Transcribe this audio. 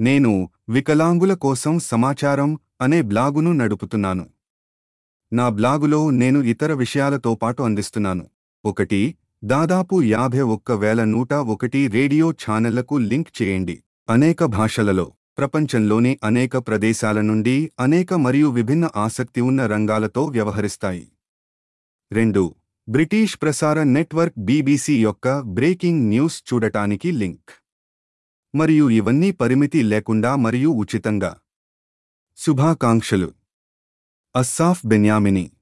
నేను వికలాంగుల కోసం సమాచారం అనే బ్లాగును నడుపుతున్నాను. నా బ్లాగులో నేను ఇతర విషయాలతో పాటు అందిస్తున్నాను. ఒకటి దాదాపు యాభై ఒక్క వేల నూట ఒకటి రేడియో ఛానళ్ళకు లింక్ చేయండి. అనేక భాషలలో ప్రపంచంలోని అనేక ప్రదేశాల నుండి అనేక మరియు విభిన్న ఆసక్తి ఉన్న రంగాలతో వ్యవహరిస్తాయి. రెండు బ్రిటిష్ ప్రసార నెట్వర్క్ బీబీసీ యొక్క బ్రేకింగ్ న్యూస్ చూడటానికి లింక్. మరియు ఇవన్నీ పరిమితి లేకుండా మరియు ఉచితంగా. శుభాకాంక్షలు. అస్సాఫ్ బెన్యామిని.